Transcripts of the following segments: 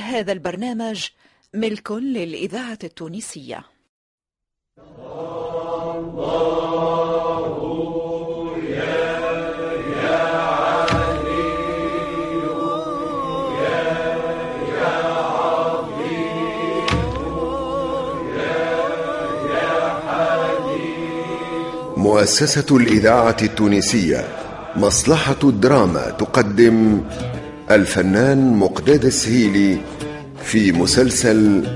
هذا البرنامج ملك للإذاعة التونسية. مؤسسة الإذاعة التونسية مصلحة الدراما تقدم الفنان مقداد السهيلي في مسلسل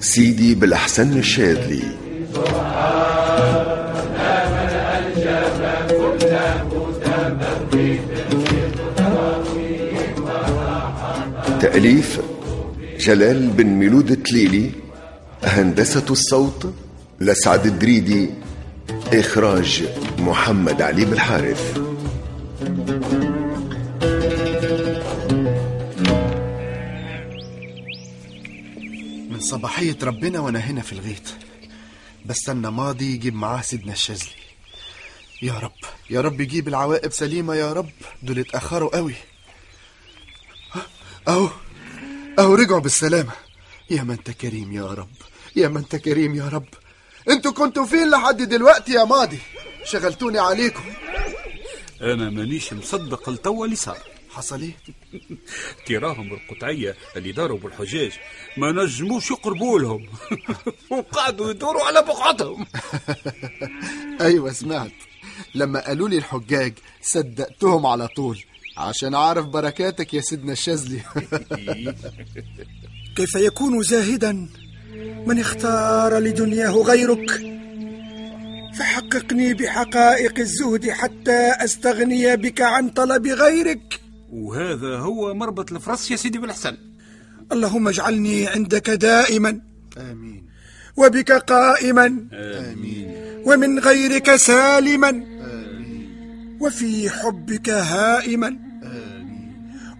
سيدي بالأحسن الشاذلي. تأليف جلال بن ميلود التليلي هندسة الصوت لسعد الدريدي إخراج محمد علي بالحارث. صباحية ربنا وأنا هنا في الغيط. بستنى ماضي يجيب معاه سيدنا الشاذلي. يا رب يا رب يجيب العواقب سليمة يا رب. دول اتأخروا قوي. أهو أهو رجعوا بالسلامة. يا ما أنت كريم يا رب يا ما أنت كريم يا رب. أنتوا كنتوا فين لحد دلوقتي يا ماضي؟ شغلتوني عليكم. أنا مانيش مصدق التوا اللي صار. حصل إيه؟ تراهم القطعية اللي داروا بالحجاج. ما نجموش يقربوا لهم. وقعدوا يدوروا على بقعتهم. أيوه سمعت. لما قالوا لي الحجاج صدقتهم على طول. عشان أعرف بركاتك يا سيدنا الشاذلي. كيف يكون زاهدا من اختار لدنياه غيرك؟ فحققني بحقائق الزهد حتى أستغني بك عن طلب غيرك. وهذا هو مربط الفرس يا سيدي بالحسن. اللهم اجعلني عندك دائما. آمين. وبك قائما. آمين. ومن غيرك سالما. وفي حبك هائما.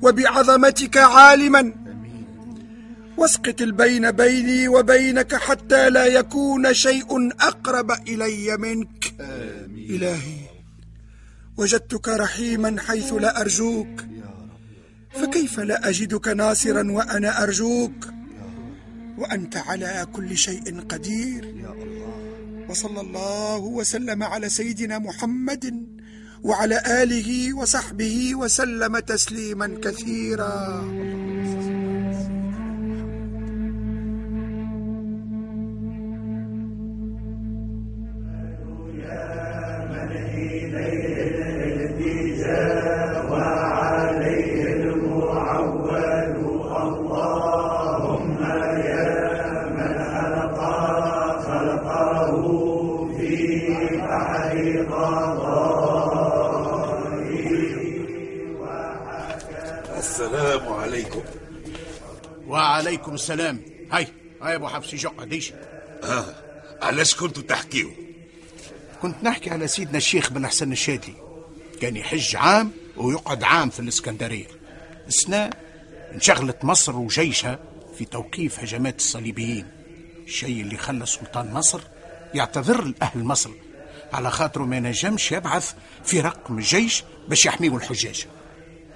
وبعظمتك عالما. واسقط البين بيني وبينك حتى لا يكون شيء أقرب إلي منك. إلهي وجدتك رحيما حيث لا أرجوك. فكيف لا أجدك ناصرا وأنا أرجوك؟ وأنت على كل شيء قدير. وصلى الله وسلم على سيدنا محمد وعلى آله وصحبه وسلم تسليما كثيرا. السلام وعليكم السلام. هاي هاي أبو حفصي شق ديش آه علاش كنتوا تحكيوا كنت نحكي على سيدنا الشيخ بن حسن الشادلي كان يحج عام ويقعد عام في الإسكندرية. إثناء انشغلت مصر وجيشها في توقيف هجمات الصليبيين. الشيء اللي خلى سلطان مصر يعتذر لأهل مصر على خاطره ما نجمش يبعث في رقم الجيش باش يحميوا الحجاج.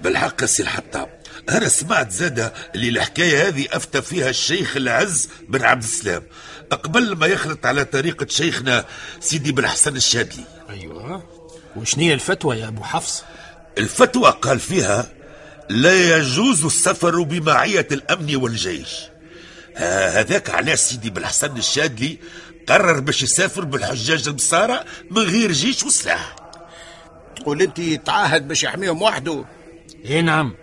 بالحق السي الحطاب. أنا سمعت زادة اللي الحكاية هذه أفتى فيها الشيخ العز بن عبد السلام. قبل ما يخلط على طريقة شيخنا سيدي بن حسن الشاذلي أيوه. وشنية الفتوى يا أبو حفص؟ الفتوى قال فيها لا يجوز السفر بمعية الأمن والجيش. هذاك على سيدي بالحسن الشاذلي قرر باش يسافر بالحجاج البصارة من غير جيش وسلاح. تقول أنت تعاهد باش يحميهم وحده. إيه نعم.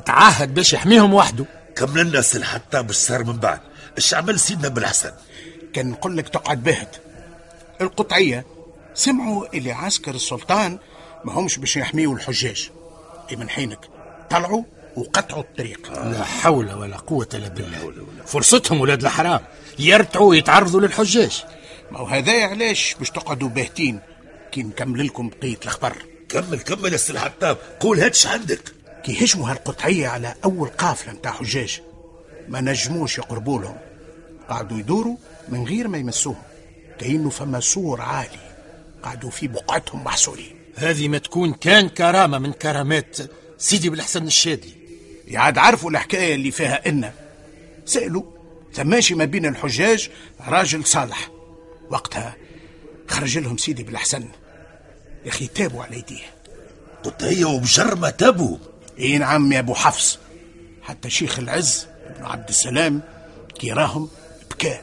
تعهد باش يحميهم وحده. كمل لنا سي الحطاب اش صار من بعد؟ اش عمل سيدنا بالحسن كان نقول لك تقعد بهد القطعية سمعوا اللي عسكر السلطان ما همش باش يحميوا الحجاج. اي من حينك؟ طلعوا وقطعوا الطريق. لا حول ولا قوة إلا بالله. فرصتهم ولاد الحرام. يرتعوا ويتعرضوا للحجاج. ما هو هذا علاش باش تقعدوا باهتين؟ كي نكمل لكم بقية الأخبار. كمل كمل يا سي الحطاب. قول هاتش عندك. كي هجموا هالقطعية على أول قافلة متاع حجاج. ما نجموش يقربوا لهم. قعدوا يدوروا من غير ما يمسوهم. كأنه فما سور عالي قعدوا في بقعتهم محصورين. هذه ما تكون كان كرامة من كرامات سيدي بالحسن الشاذلي يعاد عرفوا الحكاية اللي فيها إن. سألوا ثماشي ما بين الحجاج راجل صالح. وقتها خرج لهم سيدي بالحسن يا أخي تابوا على يديه. قطعية وبجرمة تابوا اي نعم يا أبو حفص؟ حتى شيخ العز ابن عبد السلام كي راهم بكى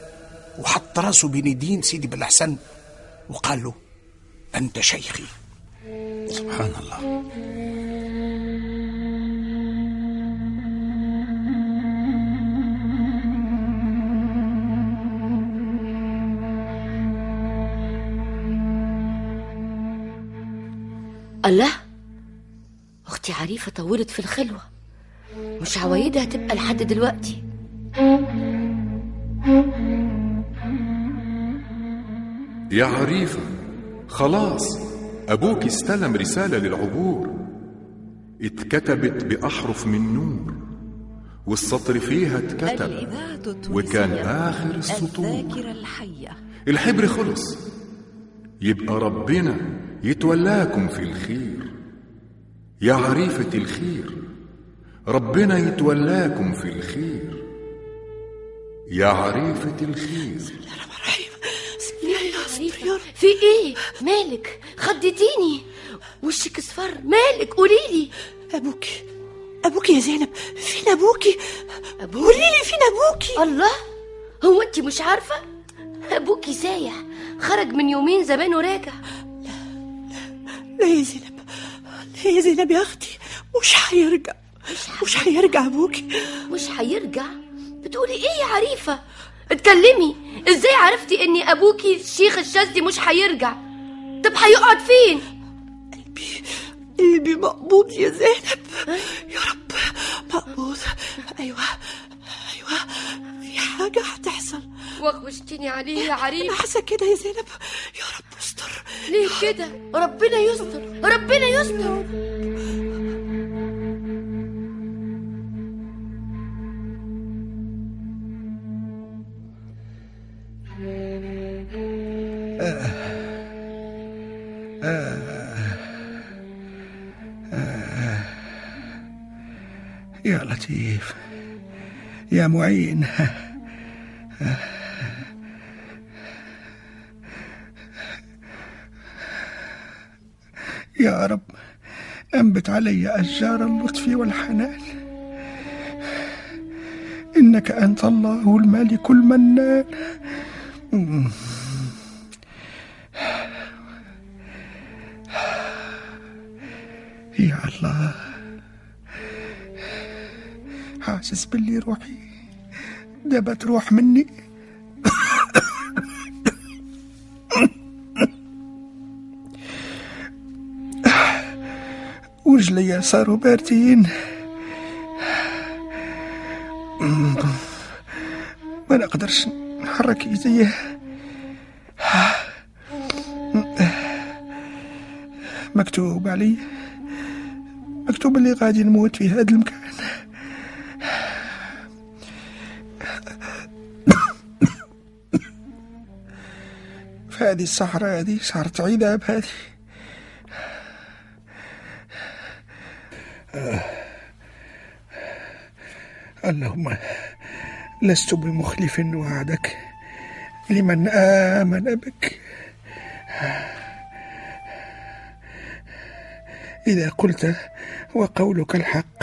وحط راسه بين يدين سيدي بالحسن وقال له أنت شيخي. سبحان الله. الله؟ أختي عريفة طولت في الخلوة. مش عوايدها تبقى لحد دلوقتي. يا عريفة خلاص أبوك استلم رسالة للعبور. اتكتبت بأحرف من نور والسطر فيها اتكتب وكان آخر السطور. الحبر خلص. يبقى ربنا يتولاكم في الخير. يا عريفة الخير ربنا يتولاكم في الخير. يا عريفة الخير. عريفة في إيه؟ مالك خضتيني وشك اصفر. مالك قوليلي أبوك أبوك يا زينب فين أبوك أبوك؟ قولي لي فين أبوك الله هو انت مش عارفة؟ ابوكي سايح خرج من يومين زمان وراجع. لا لا يا زينب. يا أختي مش هيرجع مش هيرجع أبوك. مش هيرجع بتقولي إيه يا عريفة؟ اتكلمي. إزاي عرفتي إن أبوكي الشيخ الشاذلي مش هيرجع طب هيقعد فين؟ قلبي قلبي مقبوض يا زينب. يا رب مقبوض. أيوة أيوة في حاجة هتحصل. وغوشتيني عليه يا أنا عريفة. حاسة كده يا زينب. ليه كده؟ ربنا يستر ربنا يستر. يا لطيف يا معين. يا رب أنبت علي أشجار اللطف والحنان. إنك أنت الله الملك المنان. يا الله حاسس باللي روحي دابا تروح مني. ورجلي صاروا باردين. ما نقدرش نحرك ايديا مكتوب علي. مكتوب اللي غادي نموت في هذا المكان. فهذه الصحراء هذه صارت عذاب هذه. اللهم لست بمخلف وعدك لمن آمن بك. إذا قلت وقولك الحق.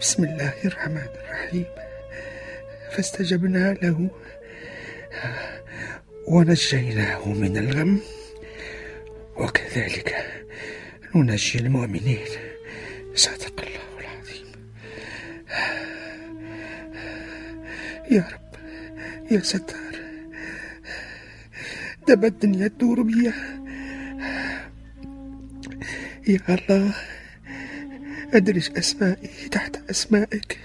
بسم الله الرحمن الرحيم. فاستجبنا له ونجيناه من الغم. وكذلك ننجي المؤمنين. صدق الله العظيم. يا رب يا ستار دابا الدنيا تدور بيا. يا الله أدرج أسمائي تحت أسمائك.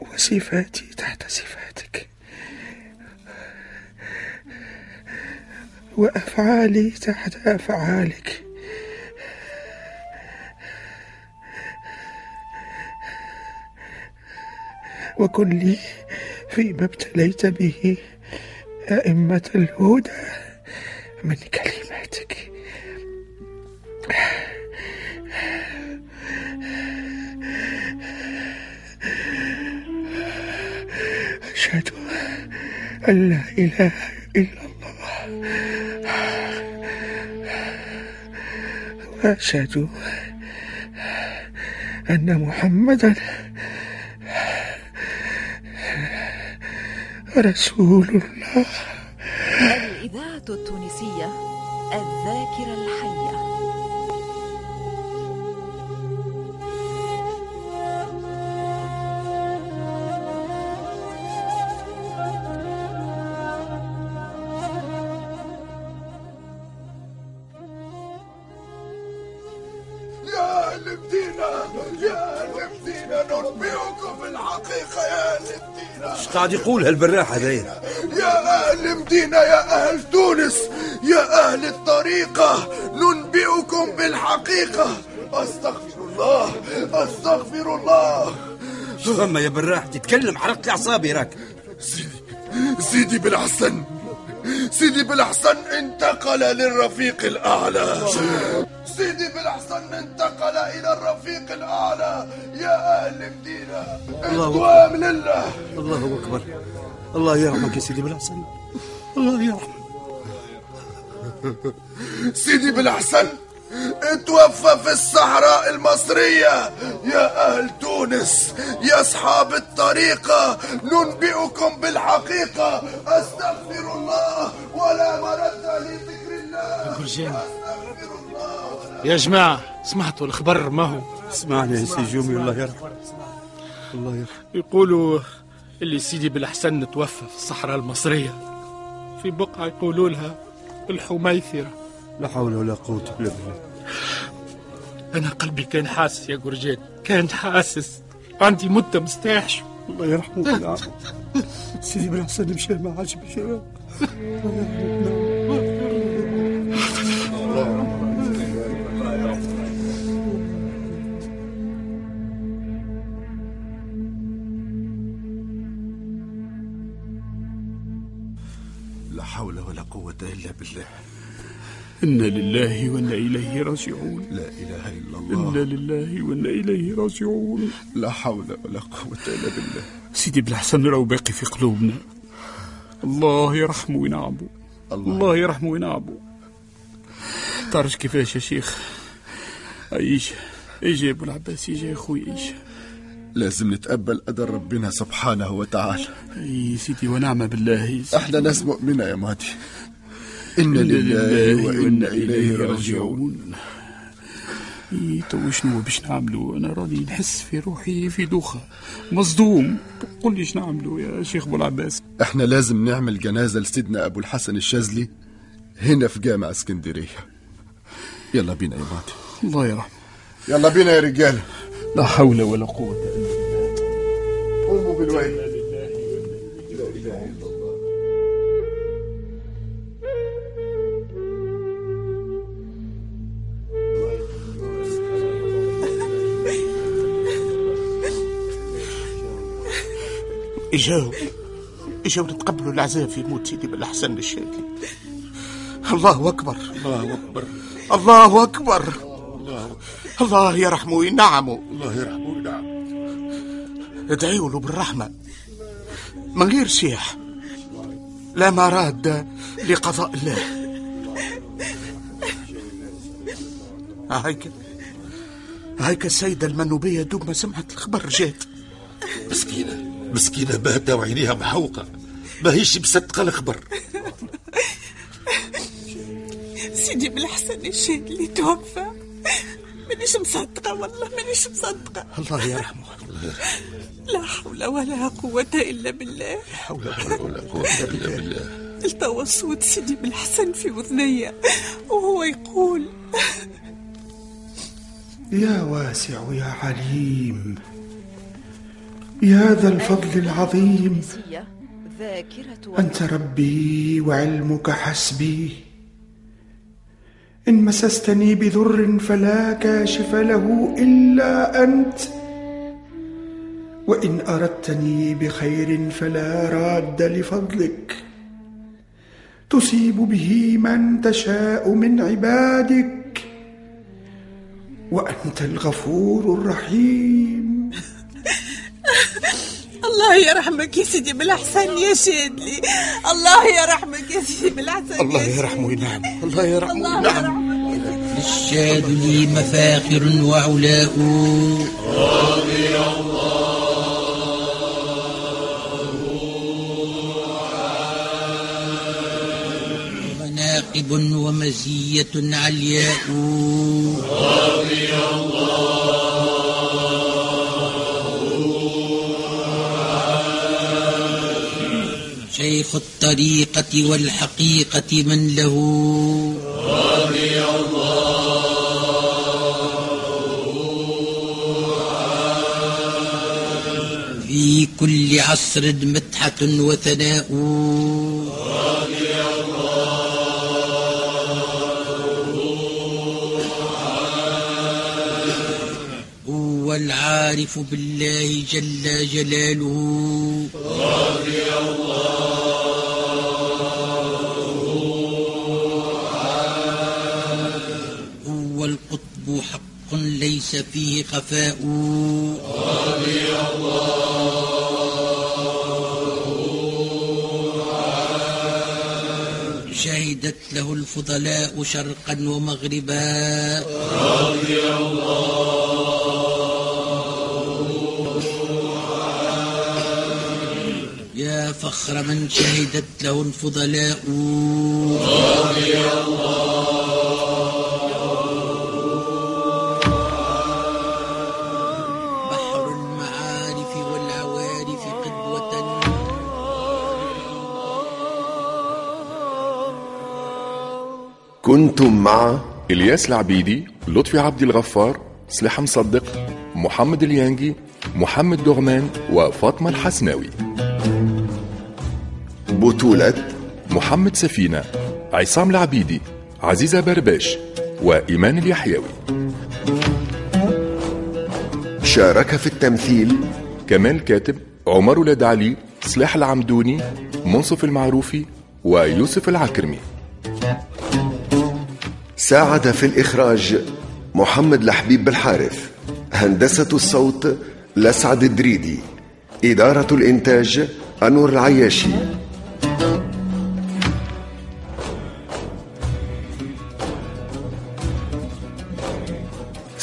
وصفاتي تحت صفاتك. وأفعالي تحت أفعالك. وكن لي فيما ابتليت به أئمة الهدى من كلماتك. أشهد أن لا إله وأشهد أن محمدا رسول الله. الإذاعة التونسية الذاكرة الحية. إيش قاعد يقول هالبراح هذايا يا أهل مدينة يا أهل تونس يا أهل الطريقة ننبئكم بالحقيقة. أستغفر الله أستغفر الله. فما يا براح؟ تتكلم حرقت لي أعصابي راك. سيدي بالحسن سيدي بالحسن انتقل للرفيق الأعلى. سيدي بالحسن انتقل إلى الرفيق الأعلى. يا أهل مدينة الله لله الله. أكبر. الله يرحمك يا سيدي بالحسن الله يرحمك. سيدي بالحسن اتوفى في الصحراء المصرية. يا أهل تونس يا أصحاب الطريقة ننبئكم بالحقيقة. أستغفر الله ولا مرد لذكر الله. يا جماعة سمعتوا الخبر ما هو؟ اسمعني يا سي جومي الله يرحمك الله يرحمك يقولوا اللي سيدي بالحسن توفى في الصحراء المصرية. في بقعة يقولوا لها الحميثرة. لا حول ولا قوة إلا بالله. أنا قلبي كان حاسس يا جورجين كان حاسس. عندي مدة مستاحش الله يرحمه. بالعافية سيدي بالحسن مشى ما عادش مشى لا بالله إنا لله وإنا إليه راجعون. لا إله إلا الله. إنا لله وإنا إليه راجعون. لا حول ولا قوة إلا بالله. سيدي بالحسن راهو باقي في قلوبنا. الله يرحمه وينعمه الله, الله يرحمه وينعمه تعرف كيفاش يا شيخ؟ إيش يا أبو العباس إيش يا أخوي إيش لازم نتقبل قدر ربنا سبحانه وتعالى. أي سيدي ونعم بالله. إحنا ناس مؤمنة يا مهدي. إنا لله وإنا إليه راجعون. تو شنو باش نعملوا أنا راني نحس في روحي في دوخة. مصدوم. قل لي شنو نعملوا يا شيخ أبو العباس؟ إحنا لازم نعمل جنازة لسيدنا أبو الحسن الشاذلي هنا في جامع اسكندرية. يلا بينا يا مهدي الله يرحمه. يلا بينا يا رجالة لا حول ولا قوة إلا بالله. قوموا بالويل إجاو إجاو نتقبلوا العزاء في موت سيدي بالحسن الشاذلي الله أكبر. الله أكبر. الله أكبر. الله يرحمه وينعمه الله يرحمه وينعم ادعيوا له بالرحمة. من غير سياح لا مراد لقضاء الله. هيك هيك السيدة المنوبية دوب ما سمعت الخبر جات. مسكينة. مسكينة باهتة وعينيها محوقة. ما هيش مصدقة الخبر سيدي بالحسن الشاذلي توفى. مانيش مصدقة والله مانيش مصدقة. الله يرحمه. لا حول ولا قوة إلا بالله. حول ولا قوة إلا بالله. التوى صوت سيدي بالحسن في أذني وهو يقول يا واسع يا عليم. يا ذا الفضل العظيم. أنت ربي وعلمك حسبي. إن مسستني بضر فلا كاشف له إلا أنت. وإن أردتني بخير فلا راد لفضلك. تصيب به من تشاء من عبادك. وأنت الغفور الرحيم. الله يرحمك يا سيدي بالأحسن يا شادلي الله يرحمك يا سيدي بالأحسن الله يرحمه وينعمه الله يرحمه وينعمه للشاذلي مفاخر وعلاء. رضي مناقب ومزية علياء. رضي شيخ الطريقة والحقيقة من له. رضي في كل عصر مدحة وثناء. العارف بالله جل جلاله. رضي هو القطب حق ليس فيه خفاء. رضي شهدت له الفضلاء شرقا ومغربا. رضي يا فخر من شهدت له الفضلاء. رضي بحر المعارف والعوارف قدوة. كنتم مع إلياس العبيدي لطفي عبد الغفار سلاح مصدق محمد اليانجي محمد دغمان وفاطمة الحسناوي. بطولة محمد سفينة عصام العبيدي عزيزة برباش وإيمان اليحيوي. شارك في التمثيل كمال كاتب عمر ولاد علي سلاح العمدوني منصف المعروفي ويوسف العكرمي. ساعد في الإخراج محمد لحبيب بالحارث هندسة الصوت لسعد الدريدي إدارة الإنتاج أنور العياشي.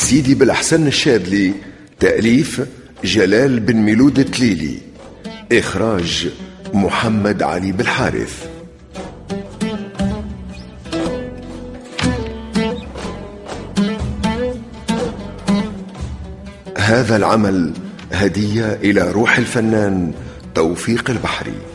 سيدي بالأحسن الشاذلي تأليف جلال بن ميلود تليلي إخراج محمد علي بالحارث هذا العمل هدية إلى روح الفنان توفيق البحري.